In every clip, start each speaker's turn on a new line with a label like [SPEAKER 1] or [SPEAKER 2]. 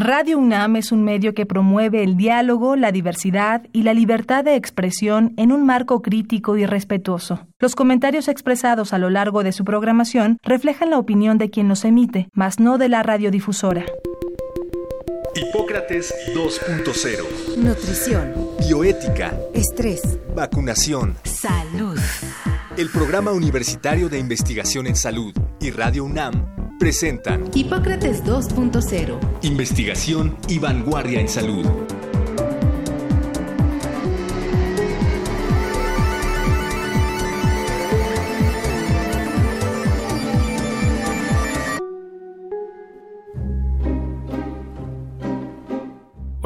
[SPEAKER 1] Radio UNAM es un medio que promueve el diálogo, la diversidad y la libertad de expresión en un marco crítico y respetuoso. Los comentarios expresados a lo largo de su programación reflejan la opinión de quien los emite, mas no de la radiodifusora.
[SPEAKER 2] Hipócrates 2.0
[SPEAKER 3] Nutrición.
[SPEAKER 2] Bioética.
[SPEAKER 3] Estrés.
[SPEAKER 2] Vacunación.
[SPEAKER 3] Salud.
[SPEAKER 2] El Programa Universitario de Investigación en Salud y Radio UNAM presentan
[SPEAKER 3] Hipócrates 2.0.
[SPEAKER 2] Investigación y vanguardia en salud.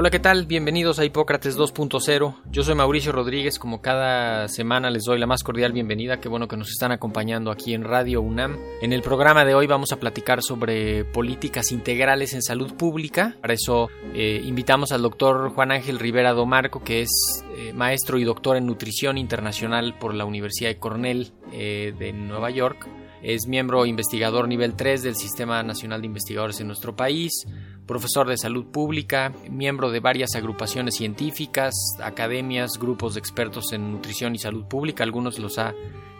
[SPEAKER 4] Hola, ¿qué tal? Bienvenidos a Hipócrates 2.0. Yo soy Mauricio Rodríguez, como cada semana les doy la más cordial bienvenida. Qué bueno que nos están acompañando aquí en Radio UNAM. En el programa de hoy vamos a platicar sobre políticas integrales en salud pública. Para eso eh, invitamos al doctor Juan Ángel Rivera Domarco, que es eh, maestro y doctor en nutrición internacional por la Universidad de Cornell eh, de Nueva York. Es miembro investigador nivel 3 del Sistema Nacional de Investigadores en nuestro país profesor de salud pública, miembro de varias agrupaciones científicas, academias, grupos de expertos en nutrición y salud pública, algunos los ha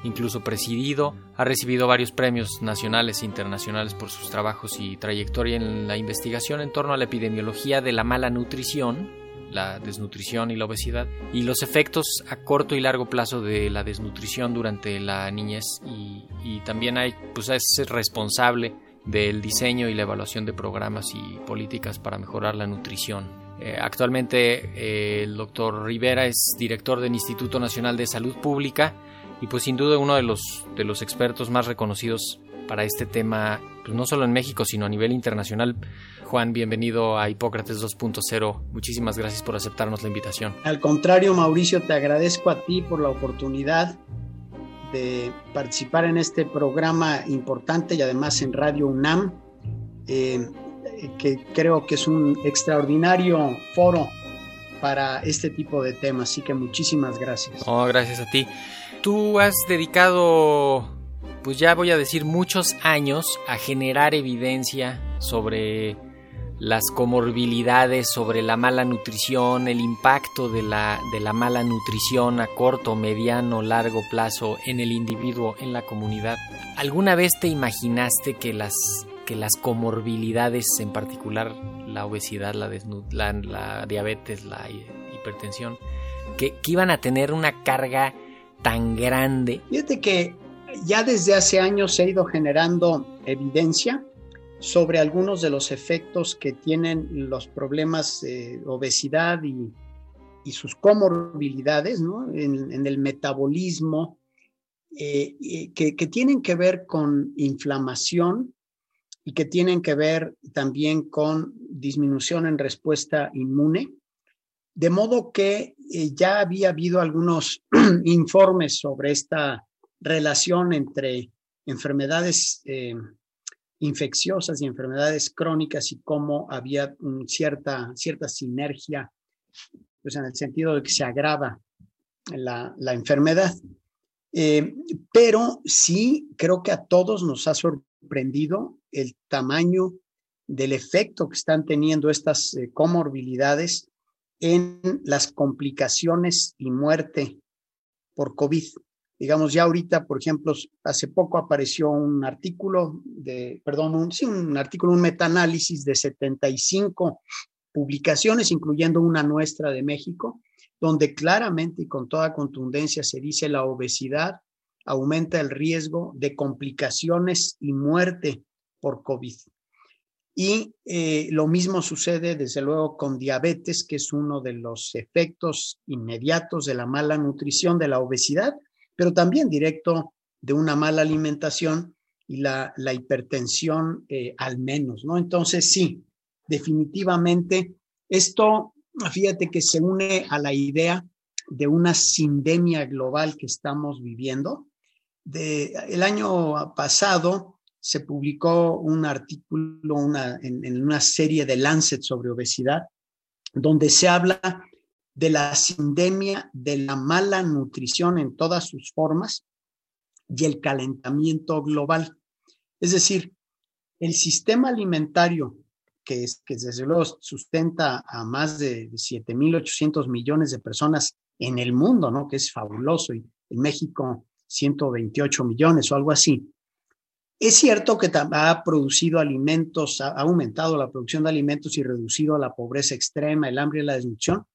[SPEAKER 4] incluso presidido, ha recibido varios premios nacionales e internacionales por sus trabajos y trayectoria en la investigación en torno a la epidemiología de la mala nutrición, la desnutrición y la obesidad, y los efectos a corto y largo plazo de la desnutrición durante la niñez y, también hay, pues es responsable del diseño y la evaluación de programas y políticas para mejorar la nutrición. Eh, actualmente eh, el doctor Rivera es director del Instituto Nacional de Salud Pública y pues sin duda uno de los, de los expertos más reconocidos para este tema, pues no solo en México, sino a nivel internacional. Juan, bienvenido a Hipócrates 2.0. Muchísimas gracias por aceptarnos la invitación.
[SPEAKER 5] Al contrario, Mauricio, te agradezco a ti por la oportunidad de participar en este programa importante y además en Radio UNAM, eh, que creo que es un extraordinario foro para este tipo de temas. Así que muchísimas gracias.
[SPEAKER 4] Oh, gracias a ti. Tú has dedicado, pues ya voy a decir, muchos años a generar evidencia sobre las comorbilidades sobre la mala nutrición, el impacto de la, de la mala nutrición a corto, mediano, largo plazo en el individuo, en la comunidad. ¿Alguna vez te imaginaste que las, que las comorbilidades, en particular la obesidad, la, diabetes, la hipertensión, que, que iban a tener una carga tan grande?
[SPEAKER 5] Fíjate que ya desde hace años se ha ido generando evidencia sobre algunos de los efectos que tienen los problemas de obesidad y, sus comorbilidades en, el metabolismo, eh, que, tienen que ver con inflamación y que tienen que ver también con disminución en respuesta inmune. De modo que eh, ya había habido algunos informes sobre esta relación entre enfermedades eh, infecciosas y enfermedades crónicas y cómo había cierta, cierta sinergia, pues en el sentido de que se agrava la, enfermedad. Eh, pero sí creo que a todos nos ha sorprendido el tamaño del efecto que están teniendo estas eh, comorbilidades en las complicaciones y muerte por COVID. Digamos, ya ahorita, por ejemplo, hace poco apareció un artículo de, perdón, sí, un artículo, un metaanálisis de 75 publicaciones, incluyendo una nuestra de México, donde claramente y con toda contundencia se dice la obesidad aumenta el riesgo de complicaciones y muerte por COVID. Y eh, lo mismo sucede, desde luego, con diabetes, que es uno de los efectos inmediatos de la mala nutrición, de la obesidad, pero también directo de una mala alimentación y la, hipertensión eh, al menos, ¿no? Entonces, sí, definitivamente, esto, fíjate que se une a la idea de una sindemia global que estamos viviendo. De, el año pasado se publicó un artículo una, en, en una serie de Lancet sobre obesidad, donde se habla de la sindemia, de la mala nutrición en todas sus formas y el calentamiento global. Es decir, el sistema alimentario que, es, que desde luego sustenta a más de 7.800 millones de personas en el mundo, ¿no? Que es fabuloso. Y en México, 128 millones o algo así. Es cierto que ha producido alimentos, ha aumentado la producción de alimentos y reducido la pobreza extrema, el hambre y la desnutrición,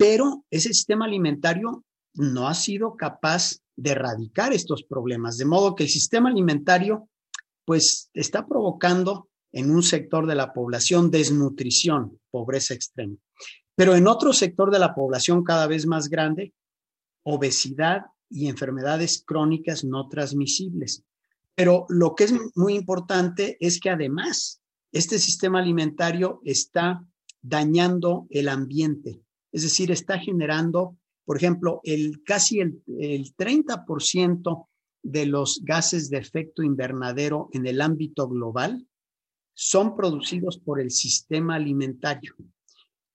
[SPEAKER 5] pero ese sistema alimentario no ha sido capaz de erradicar estos problemas, de modo que el sistema alimentario pues está provocando en un sector de la población desnutrición, pobreza extrema, pero en otro sector de la población cada vez más grande, obesidad y enfermedades crónicas no transmisibles. Pero lo que es muy importante es que además este sistema alimentario está dañando el ambiente, es decir, está generando, por ejemplo, el casi el, el 30% de los gases de efecto invernadero en el ámbito global son producidos por el sistema alimentario.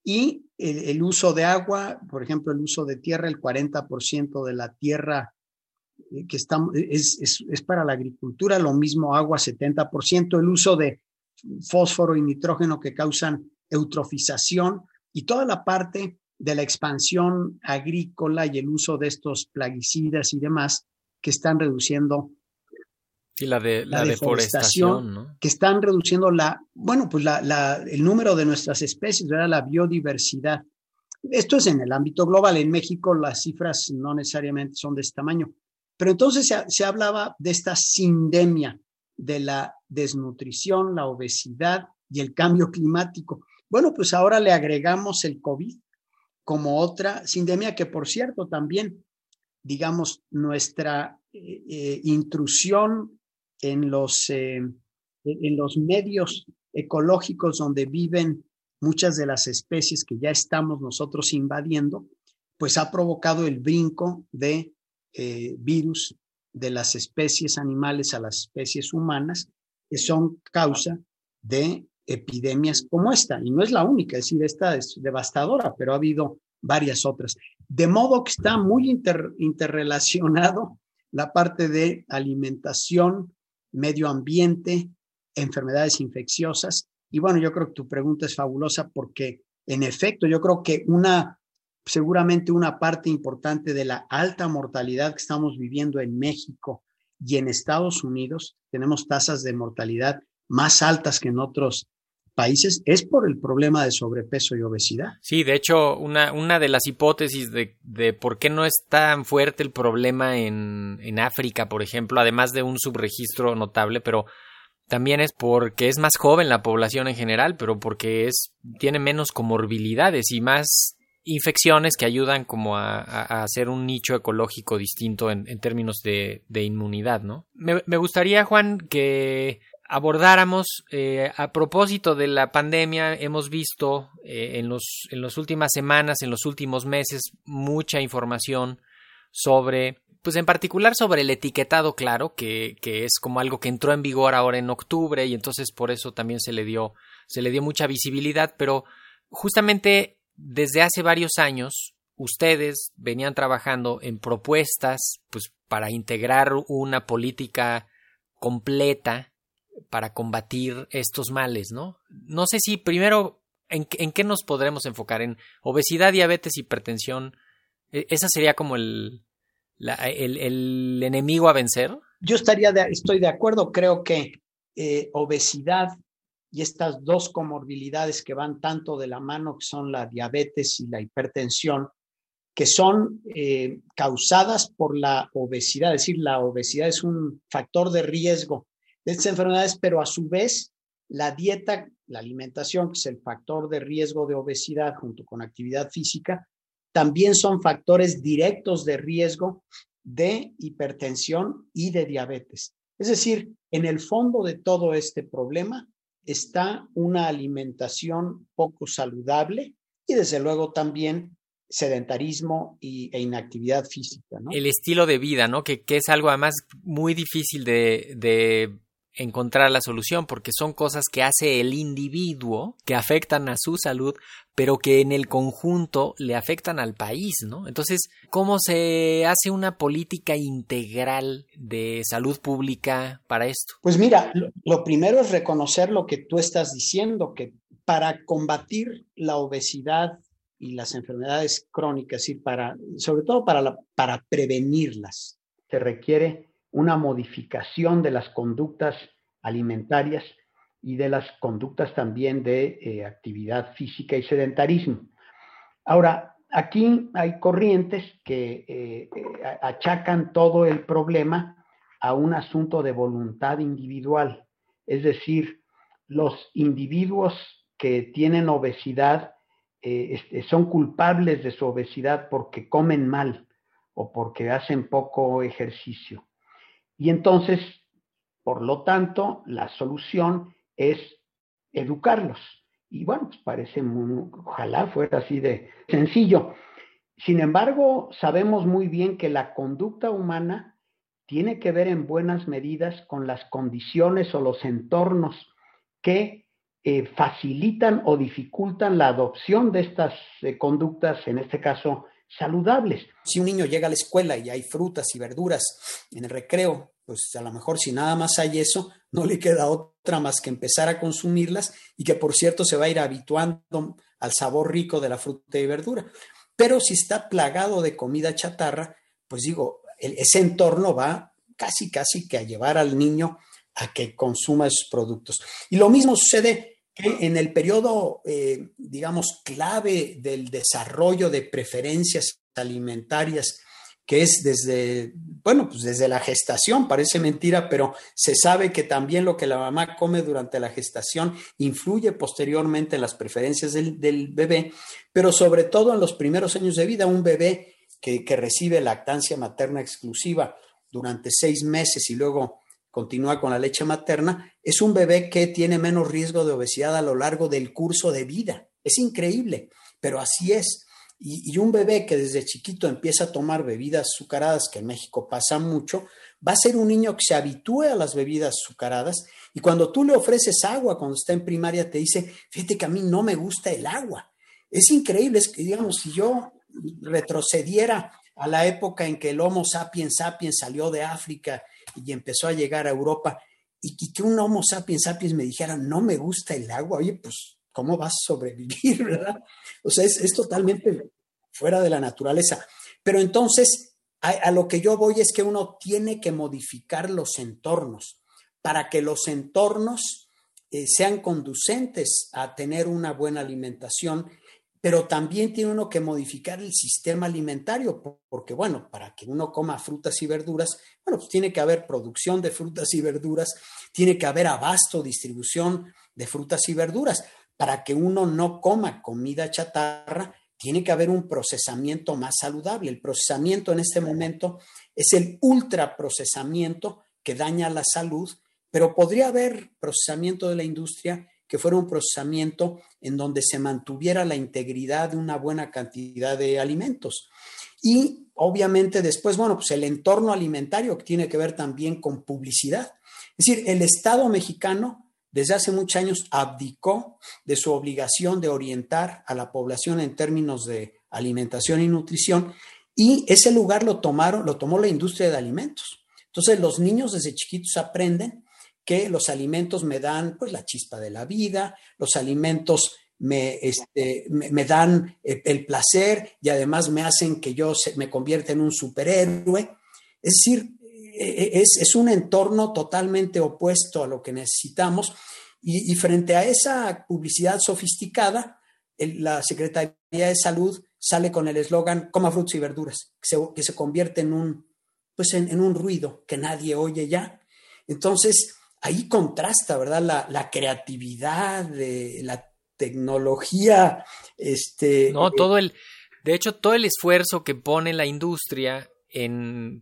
[SPEAKER 5] Y el, uso de agua, por ejemplo, el uso de tierra, el 40% de la tierra eh, que está, es, es, para la agricultura, lo mismo agua 70%, el uso de fósforo y nitrógeno que causan eutrofización y toda la parte de la expansión agrícola y el uso de estos plaguicidas y demás que están reduciendo
[SPEAKER 4] y la de la, deforestación,
[SPEAKER 5] que están reduciendo la, bueno, pues la, el número de nuestras especies, ¿verdad? la biodiversidad. Esto es en el ámbito global. En México las cifras no necesariamente son de este tamaño. Pero entonces se, hablaba de esta sindemia de la desnutrición, la obesidad y el cambio climático. Bueno, pues ahora le agregamos el COVID como otra sindemia que, por cierto, también, digamos, nuestra eh, eh, intrusión en los, eh, en los medios ecológicos donde viven muchas de las especies que ya estamos nosotros invadiendo, pues ha provocado el brinco de virus de las especies animales a las especies humanas, que son causa de epidemias como esta. Y no es la única, es decir, esta es devastadora, pero ha habido varias otras. De modo que está muy interrelacionado la parte de alimentación, medio ambiente, enfermedades infecciosas. Y bueno, yo creo que tu pregunta es fabulosa porque en efecto, yo creo que una, seguramente una parte importante de la alta mortalidad que estamos viviendo en México y en Estados Unidos, tenemos tasas de mortalidad más altas que en otros países es por el problema de sobrepeso y obesidad.
[SPEAKER 4] Sí, de hecho, una, una de las hipótesis de, de, por qué no es tan fuerte el problema en, en África, por ejemplo, además de un subregistro notable, pero también es porque es más joven la población en general, pero porque es, tiene menos comorbilidades y más infecciones que ayudan como a, a hacer un nicho ecológico distinto en, en términos de, de, inmunidad, ¿no? Me, me gustaría, Juan, que abordáramos eh, a propósito de la pandemia hemos visto eh, en los en las últimas semanas en los últimos meses mucha información sobre pues en particular sobre el etiquetado claro que, que es como algo que entró en vigor ahora en octubre y entonces por eso también se le dio se le dio mucha visibilidad. Pero justamente desde hace varios años ustedes venían trabajando en propuestas pues para integrar una política completa para combatir estos males, ¿no? No sé si primero, ¿en, qué nos podremos enfocar? ¿En obesidad, diabetes, hipertensión? ¿E, ¿Esa sería como el, el, enemigo a vencer?
[SPEAKER 5] Yo estaría de, estoy de acuerdo, creo que eh, obesidad y estas dos comorbilidades que van tanto de la mano, que son la diabetes y la hipertensión, que son eh, causadas por la obesidad, es decir, la obesidad es un factor de riesgo de estas enfermedades, pero a su vez la dieta, la alimentación, que es el factor de riesgo de obesidad junto con actividad física, también son factores directos de riesgo de hipertensión y de diabetes. Es decir, en el fondo de todo este problema está una alimentación poco saludable y desde luego también sedentarismo y, e inactividad física.
[SPEAKER 4] El estilo de vida, ¿no? Que, que es algo además muy difícil de encontrar la solución porque son cosas que hace el individuo que afectan a su salud pero que en el conjunto le afectan al país, ¿no? Entonces, ¿cómo se hace una política integral de salud pública para esto?
[SPEAKER 5] Pues mira, lo, primero es reconocer lo que tú estás diciendo, que para combatir la obesidad y las enfermedades crónicas y para, sobre todo para, para prevenirlas, se requiere una modificación de las conductas alimentarias y de las conductas también de eh, actividad física y sedentarismo. Ahora, aquí hay corrientes que eh, eh, achacan todo el problema a un asunto de voluntad individual, es decir, los individuos que tienen obesidad este, son culpables de su obesidad porque comen mal o porque hacen poco ejercicio. Y entonces, por lo tanto, la solución es educarlos. Y bueno, pues parece muy, ojalá fuera así de sencillo. Sin embargo, sabemos muy bien que la conducta humana tiene que ver en buenas medidas con las condiciones o los entornos que eh, facilitan o dificultan la adopción de estas eh, conductas, en este caso, saludables. Si un niño llega a la escuela y hay frutas y verduras en el recreo, pues a lo mejor si nada más hay eso, no le queda otra más que empezar a consumirlas y que por cierto se va a ir habituando al sabor rico de la fruta y verdura. Pero si está plagado de comida chatarra, pues digo, ese entorno va casi, casi que a llevar al niño a que consuma esos productos. Y lo mismo sucede en el periodo, eh, digamos, clave del desarrollo de preferencias alimentarias que es desde, bueno, pues desde la gestación, parece mentira, pero se sabe que también lo que la mamá come durante la gestación influye posteriormente en las preferencias del, bebé, pero sobre todo en los primeros años de vida, un bebé que, que recibe lactancia materna exclusiva durante seis meses y luego continúa con la leche materna, es un bebé que tiene menos riesgo de obesidad a lo largo del curso de vida. Es increíble, pero así es. Y, un bebé que desde chiquito empieza a tomar bebidas azucaradas, que en México pasa mucho, va a ser un niño que se habitúe a las bebidas azucaradas y cuando tú le ofreces agua cuando está en primaria te dice, fíjate que a mí no me gusta el agua. Es increíble, es que digamos, si yo retrocediera a la época en que el Homo sapiens sapiens salió de África y empezó a llegar a Europa y, que un Homo sapiens sapiens me dijera, no me gusta el agua, oye, pues ¿cómo vas a sobrevivir, verdad? O sea, es, totalmente fuera de la naturaleza. Pero entonces, a, lo que yo voy es que uno tiene que modificar los entornos para que los entornos eh, sean conducentes a tener una buena alimentación, pero también tiene uno que modificar el sistema alimentario, porque bueno, para que uno coma frutas y verduras, bueno, pues tiene que haber producción de frutas y verduras, tiene que haber abasto, distribución de frutas y verduras para que uno no coma comida chatarra, tiene que haber un procesamiento más saludable. El procesamiento en este momento es el ultraprocesamiento que daña la salud, pero podría haber procesamiento de la industria que fuera un procesamiento en donde se mantuviera la integridad de una buena cantidad de alimentos. Y obviamente después, bueno, pues el entorno alimentario tiene que ver también con publicidad. Es decir, el Estado mexicano desde hace muchos años abdicó de su obligación de orientar a la población en términos de alimentación y nutrición y ese lugar lo tomaron, lo tomó la industria de alimentos. Entonces los niños desde chiquitos aprenden que los alimentos me dan pues la chispa de la vida, los alimentos me, este, me, dan el, placer y además me hacen que yo me convierta en un superhéroe. Es decir, e, e, es, un entorno totalmente opuesto a lo que necesitamos y, frente a esa publicidad sofisticada, la Secretaría de Salud sale con el eslogan coma frutas y verduras, que se, convierte en un, pues en, un ruido que nadie oye ya. Entonces, ahí contrasta, ¿verdad? La, la creatividad, de, la tecnología, este...
[SPEAKER 4] No, todo el... De hecho, todo el esfuerzo que pone la industria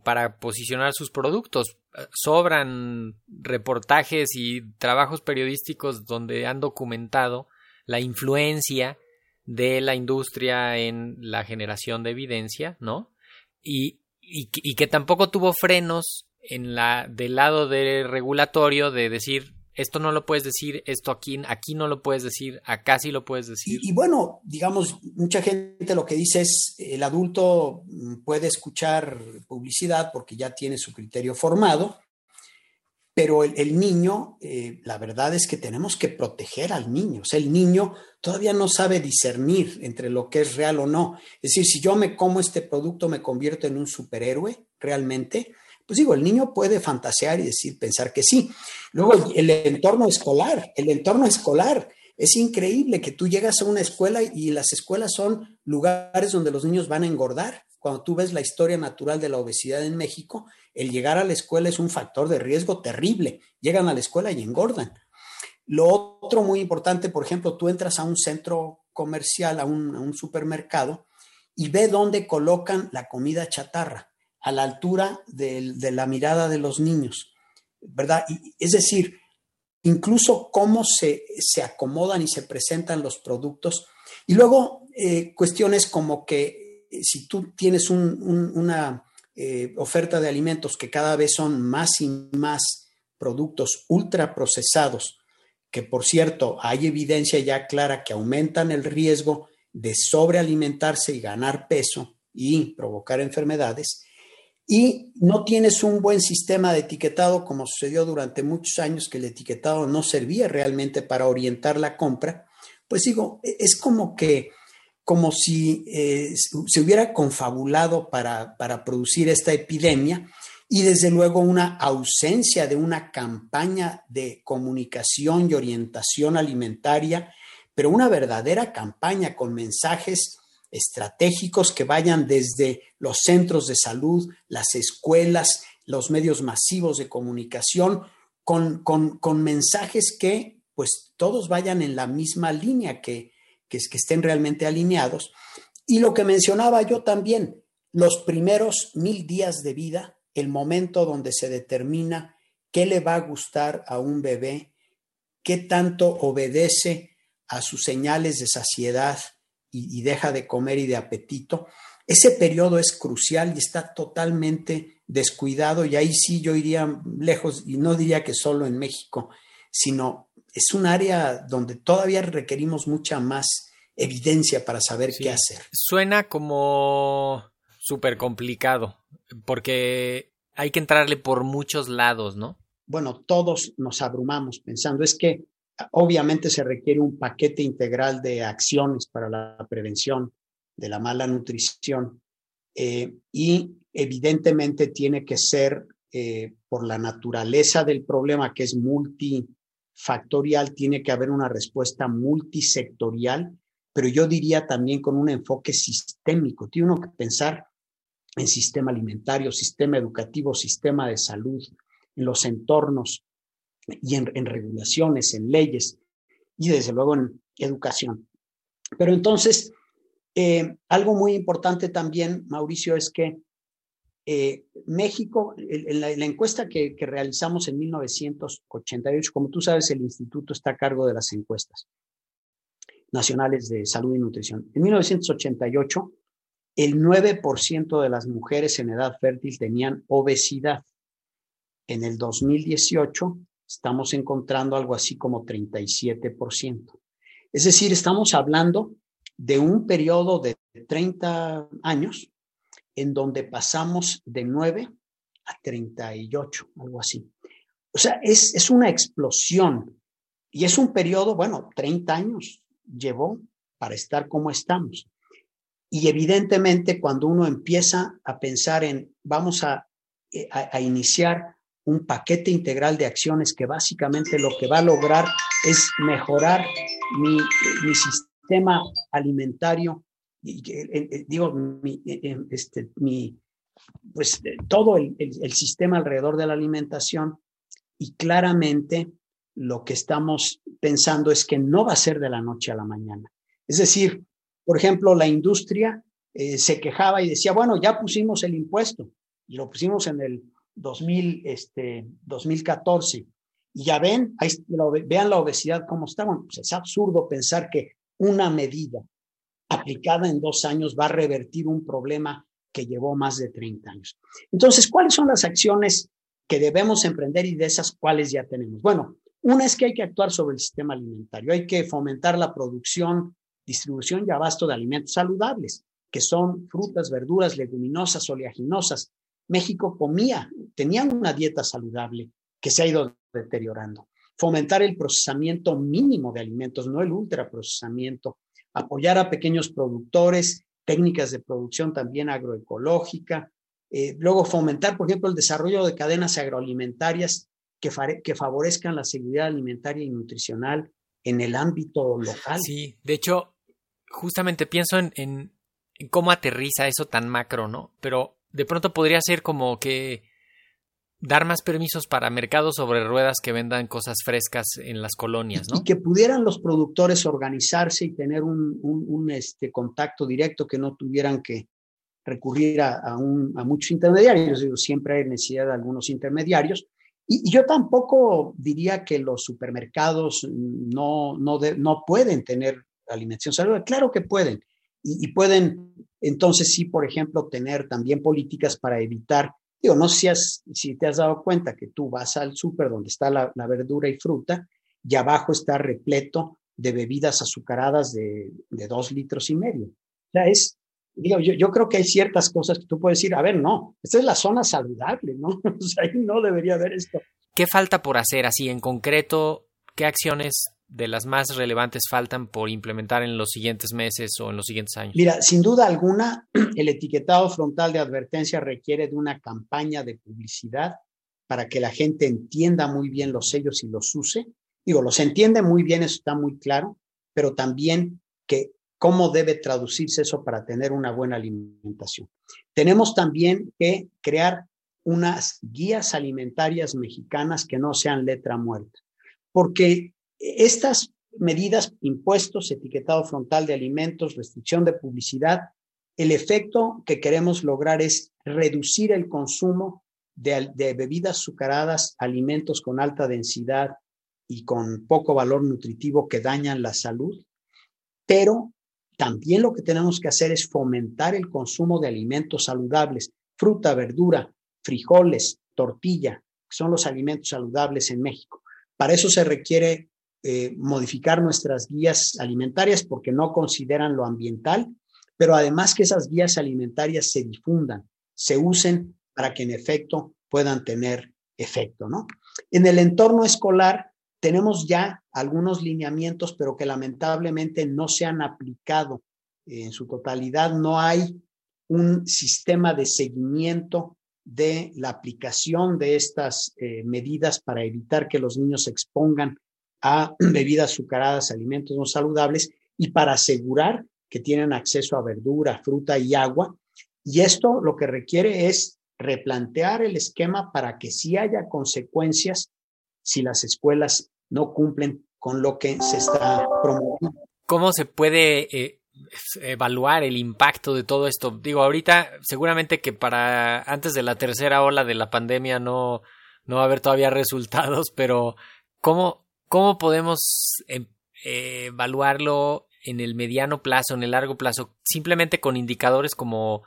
[SPEAKER 4] para posicionar sus productos. Sobran reportajes y trabajos periodísticos donde han documentado la influencia de la industria en la generación de evidencia, ¿no? Y, y, que tampoco tuvo frenos en la del lado del regulatorio de decir esto no lo puedes decir, esto aquí, aquí no lo puedes decir, acá sí lo puedes decir.
[SPEAKER 5] Y, bueno, digamos, mucha gente lo que dice es, el adulto puede escuchar publicidad porque ya tiene su criterio formado, pero el, niño, eh, la verdad es que tenemos que proteger al niño. O sea, el niño todavía no sabe discernir entre lo que es real o no. Es decir, si yo me como este producto, me convierto en un superhéroe realmente pues digo, el niño puede fantasear y decir, pensar que sí. Luego el, entorno escolar, el entorno escolar. Es increíble que tú llegas a una escuela y las escuelas son lugares donde los niños van a engordar. Cuando tú ves la historia natural de la obesidad en México, el llegar a la escuela es un factor de riesgo terrible. Llegan a la escuela y engordan. Lo otro muy importante, por ejemplo, tú entras a un centro comercial, a un, supermercado, y ve dónde colocan la comida chatarra a la altura de, la mirada de los niños, ¿verdad? es decir, incluso cómo se, acomodan y se presentan los productos. Y luego eh, cuestiones como que eh, si tú tienes una eh, oferta de alimentos que cada vez son más y más productos ultraprocesados, que por cierto hay evidencia ya clara que aumentan el riesgo de sobrealimentarse y ganar peso y provocar enfermedades, y no tienes un buen sistema de etiquetado, como sucedió durante muchos años, que el etiquetado no servía realmente para orientar la compra, pues digo, e, es como que, como si eh, se hubiera confabulado para, para producir esta epidemia y desde luego una ausencia de una campaña de comunicación y orientación alimentaria, pero una verdadera campaña con mensajes estratégicos que vayan desde los centros de salud, las escuelas, los medios masivos de comunicación, con, con, mensajes que pues todos vayan en la misma línea, que, que, que estén realmente alineados. Y lo que mencionaba yo también, los primeros mil días de vida, el momento donde se determina qué le va a gustar a un bebé, qué tanto obedece a sus señales de saciedad, y, deja de comer y de apetito, ese periodo es crucial y está totalmente descuidado y ahí sí yo iría lejos y no diría que solo en México, sino es un área donde todavía requerimos mucha más evidencia para saber qué hacer.
[SPEAKER 4] Suena como súper complicado porque hay que entrarle por muchos lados, ¿no?
[SPEAKER 5] Bueno, todos nos abrumamos pensando, es que Obviamente se requiere un paquete integral de acciones para la prevención de la mala nutrición eh, y evidentemente tiene que ser eh, por la naturaleza del problema que es multifactorial, tiene que haber una respuesta multisectorial, pero yo diría también con un enfoque sistémico. Tiene uno que pensar en sistema alimentario, sistema educativo, sistema de salud, en los entornos y en, regulaciones, en leyes y desde luego en educación. Pero entonces, eh, algo muy importante también, Mauricio, es que eh, México, en la, encuesta que, que, realizamos en 1988, como tú sabes, el instituto está a cargo de las encuestas nacionales de salud y nutrición. En 1988, el 9% de las mujeres en edad fértil tenían obesidad. En el 2018, estamos encontrando algo así como 37%. Es decir, estamos hablando de un periodo de 30 años en donde pasamos de 9 a 38, algo así. O sea, es, es una explosión y es un periodo, bueno, 30 años llevó para estar como estamos. Y evidentemente cuando uno empieza a pensar en, vamos a, eh, a iniciar un paquete integral de acciones que básicamente lo que va a lograr es mejorar mi, sistema alimentario, y, digo, mi, este, mi, pues todo el, el sistema alrededor de la alimentación y claramente lo que estamos pensando es que no va a ser de la noche a la mañana. Es decir, por ejemplo, la industria eh, se quejaba y decía, bueno, ya pusimos el impuesto y lo pusimos en el 2000, este, 2014. Y ya ven, vean la obesidad cómo está. pues es absurdo pensar que una medida aplicada en dos años va a revertir un problema que llevó más de 30 años. Entonces, ¿cuáles son las acciones que debemos emprender y de esas cuáles ya tenemos. Bueno, una es que hay que actuar sobre el sistema alimentario, hay que fomentar la producción, distribución y abasto de alimentos saludables, que son frutas, verduras, leguminosas, oleaginosas. México comía, tenía una dieta saludable que se ha ido deteriorando. Fomentar el procesamiento mínimo de alimentos, no el ultraprocesamiento. Apoyar a pequeños productores, técnicas de producción también agroecológica, eh, luego, fomentar, por ejemplo, el desarrollo de cadenas agroalimentarias que, favorezcan la seguridad alimentaria y nutricional en el ámbito local.
[SPEAKER 4] Sí, de hecho, justamente pienso en, en, cómo aterriza eso tan macro, ¿no? Pero de pronto podría ser como que dar más permisos para mercados sobre ruedas que vendan cosas frescas en las colonias, ¿no?
[SPEAKER 5] Y que pudieran los productores organizarse y tener un, un, un este, contacto directo, que no tuvieran que recurrir a, a, a muchos intermediarios. Siempre hay necesidad de algunos intermediarios. Y, y yo tampoco diría que los supermercados no, no, de, no pueden tener alimentación saludable. Claro que pueden. Y, y, pueden, entonces sí, por ejemplo, tener también políticas para evitar, digo, no sé si, has, si te has dado cuenta que tú vas al súper donde está la, verdura y fruta y abajo está repleto de bebidas azucaradas de, de dos litros y medio. O sea, es, digo, yo, yo, creo que hay ciertas cosas que tú puedes decir, a ver, no, esta es la zona saludable, ¿no? O sea, ahí no debería haber esto.
[SPEAKER 4] ¿Qué falta por hacer así en concreto? ¿Qué acciones de las más relevantes faltan por implementar en los siguientes meses o en los siguientes años?
[SPEAKER 5] Mira, sin duda alguna, el etiquetado frontal de advertencia requiere de una campaña de publicidad para que la gente entienda muy bien los sellos y los use. Digo, los entiende muy bien, eso está muy claro, pero también que cómo debe traducirse eso para tener una buena alimentación. Tenemos también que crear unas guías alimentarias mexicanas que no sean letra muerta, porque estas medidas, impuestos, etiquetado frontal de alimentos, restricción de publicidad, el efecto que queremos lograr es reducir el consumo de, bebidas azucaradas, alimentos con alta densidad y con poco valor nutritivo que dañan la salud, pero también lo que tenemos que hacer es fomentar el consumo de alimentos saludables, fruta, verdura, frijoles, tortilla, que son los alimentos saludables en México. Para eso se requiere eh, modificar nuestras guías alimentarias porque no consideran lo ambiental, pero además que esas guías alimentarias se difundan, se usen para que en efecto puedan tener efecto, ¿no? En el entorno escolar tenemos ya algunos lineamientos, pero que lamentablemente no se han aplicado en su totalidad. No hay un sistema de seguimiento de la aplicación de estas eh, medidas para evitar que los niños se expongan a bebidas azucaradas, alimentos no saludables y para asegurar que tienen acceso a verdura, fruta y agua. Y esto lo que requiere es replantear el esquema para que sí haya consecuencias si las escuelas no cumplen con lo que se está promoviendo.
[SPEAKER 4] ¿Cómo se puede eh, evaluar el impacto de todo esto? Digo, ahorita seguramente que para antes de la tercera ola de la pandemia no, no va a haber todavía resultados, pero ¿cómo, cómo podemos eh, evaluarlo en el mediano plazo, en el largo plazo? Simplemente con indicadores como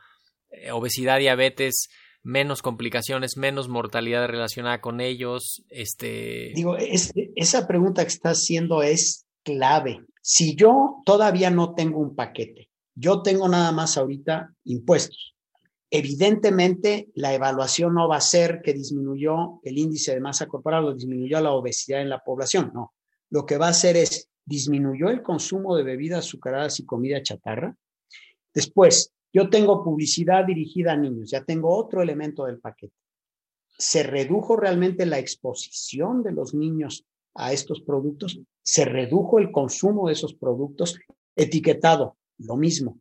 [SPEAKER 4] eh, obesidad, diabetes, menos complicaciones, menos mortalidad relacionada con ellos. Este...
[SPEAKER 5] Digo, es, esa pregunta que estás haciendo es clave. Si yo todavía no tengo un paquete, yo tengo nada más ahorita impuestos. Evidentemente, la evaluación no va a ser que disminuyó el índice de masa corporal o disminuyó la obesidad en la población, no. Lo que va a hacer es disminuyó el consumo de bebidas azucaradas y comida chatarra. Después, yo tengo publicidad dirigida a niños, ya tengo otro elemento del paquete. Se redujo realmente la exposición de los niños a estos productos, se redujo el consumo de esos productos, etiquetado, lo mismo.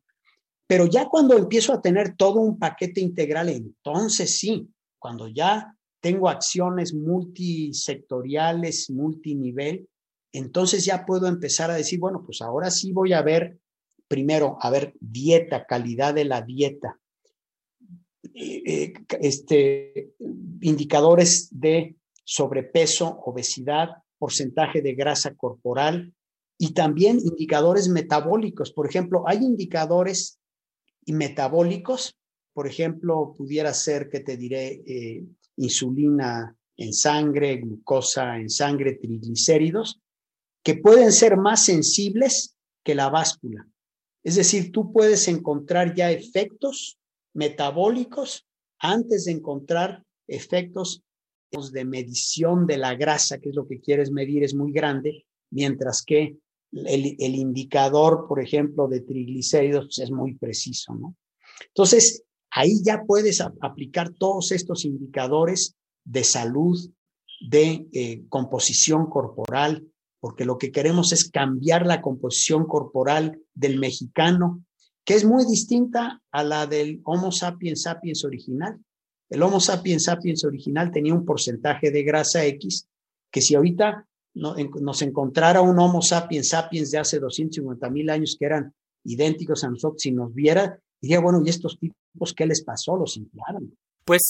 [SPEAKER 5] Pero ya cuando empiezo a tener todo un paquete integral, entonces sí, cuando ya tengo acciones multisectoriales, multinivel, entonces ya puedo empezar a decir, bueno, pues ahora sí voy a ver primero, a ver, dieta, calidad de la dieta, eh, eh, este, indicadores de sobrepeso, obesidad, porcentaje de grasa corporal y también indicadores metabólicos. Por ejemplo, hay indicadores metabólicos, por ejemplo, pudiera ser que te diré eh, insulina en sangre, glucosa en sangre, triglicéridos, que pueden ser más sensibles que la báscula. Es decir, tú puedes encontrar ya efectos metabólicos antes de encontrar efectos de medición de la grasa, que es lo que quieres medir, es muy grande, mientras que el, indicador, por ejemplo, de triglicéridos pues, es muy preciso, ¿no? Entonces, ahí ya puedes aplicar todos estos indicadores de salud, de eh, composición corporal, porque lo que queremos es cambiar la composición corporal del mexicano, que es muy distinta a la del Homo sapiens sapiens original. El Homo sapiens sapiens original tenía un porcentaje de grasa X que si ahorita nos encontrara un Homo sapiens sapiens de hace 250 mil años que eran idénticos a nosotros, si nos viera, diría, bueno, ¿y estos tipos qué les pasó? Los inflaron.
[SPEAKER 4] Pues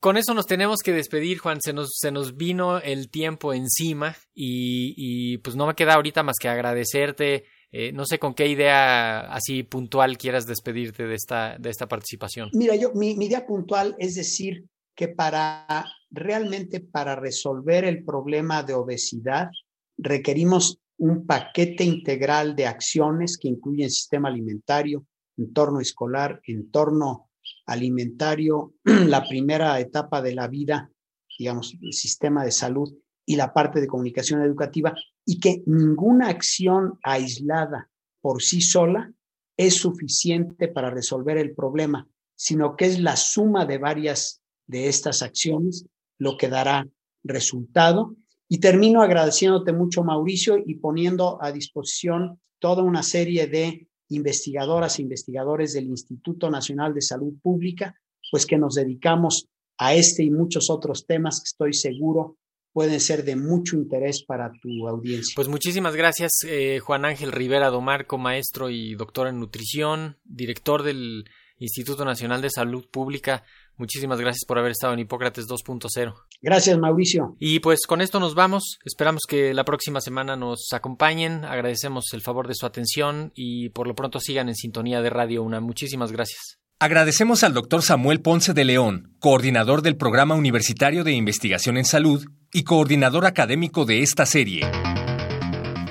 [SPEAKER 4] con eso nos tenemos que despedir, Juan. Se nos, se nos vino el tiempo encima y, y pues no me queda ahorita más que agradecerte. Eh, no sé con qué idea así puntual quieras despedirte de esta, de esta participación.
[SPEAKER 5] Mira, yo, mi, mi idea puntual es decir que para realmente para resolver el problema de obesidad requerimos un paquete integral de acciones que incluyen sistema alimentario, entorno escolar, entorno alimentario, la primera etapa de la vida, digamos, el sistema de salud y la parte de comunicación educativa, y que ninguna acción aislada por sí sola es suficiente para resolver el problema, sino que es la suma de varias de estas acciones lo que dará resultado. Y termino agradeciéndote mucho, Mauricio, y poniendo a disposición toda una serie de investigadoras e investigadores del Instituto Nacional de Salud Pública, pues que nos dedicamos a este y muchos otros temas que estoy seguro pueden ser de mucho interés para tu audiencia.
[SPEAKER 4] Pues muchísimas gracias, eh, Juan Ángel Rivera Domarco, maestro y doctor en nutrición, director del Instituto Nacional de Salud Pública. Muchísimas gracias por haber estado en Hipócrates 2.0.
[SPEAKER 5] Gracias, Mauricio.
[SPEAKER 4] Y pues con esto nos vamos. Esperamos que la próxima semana nos acompañen. Agradecemos el favor de su atención y por lo pronto sigan en sintonía de Radio Una. Muchísimas gracias.
[SPEAKER 2] Agradecemos al doctor Samuel Ponce de León, coordinador del Programa Universitario de Investigación en Salud y coordinador académico de esta serie.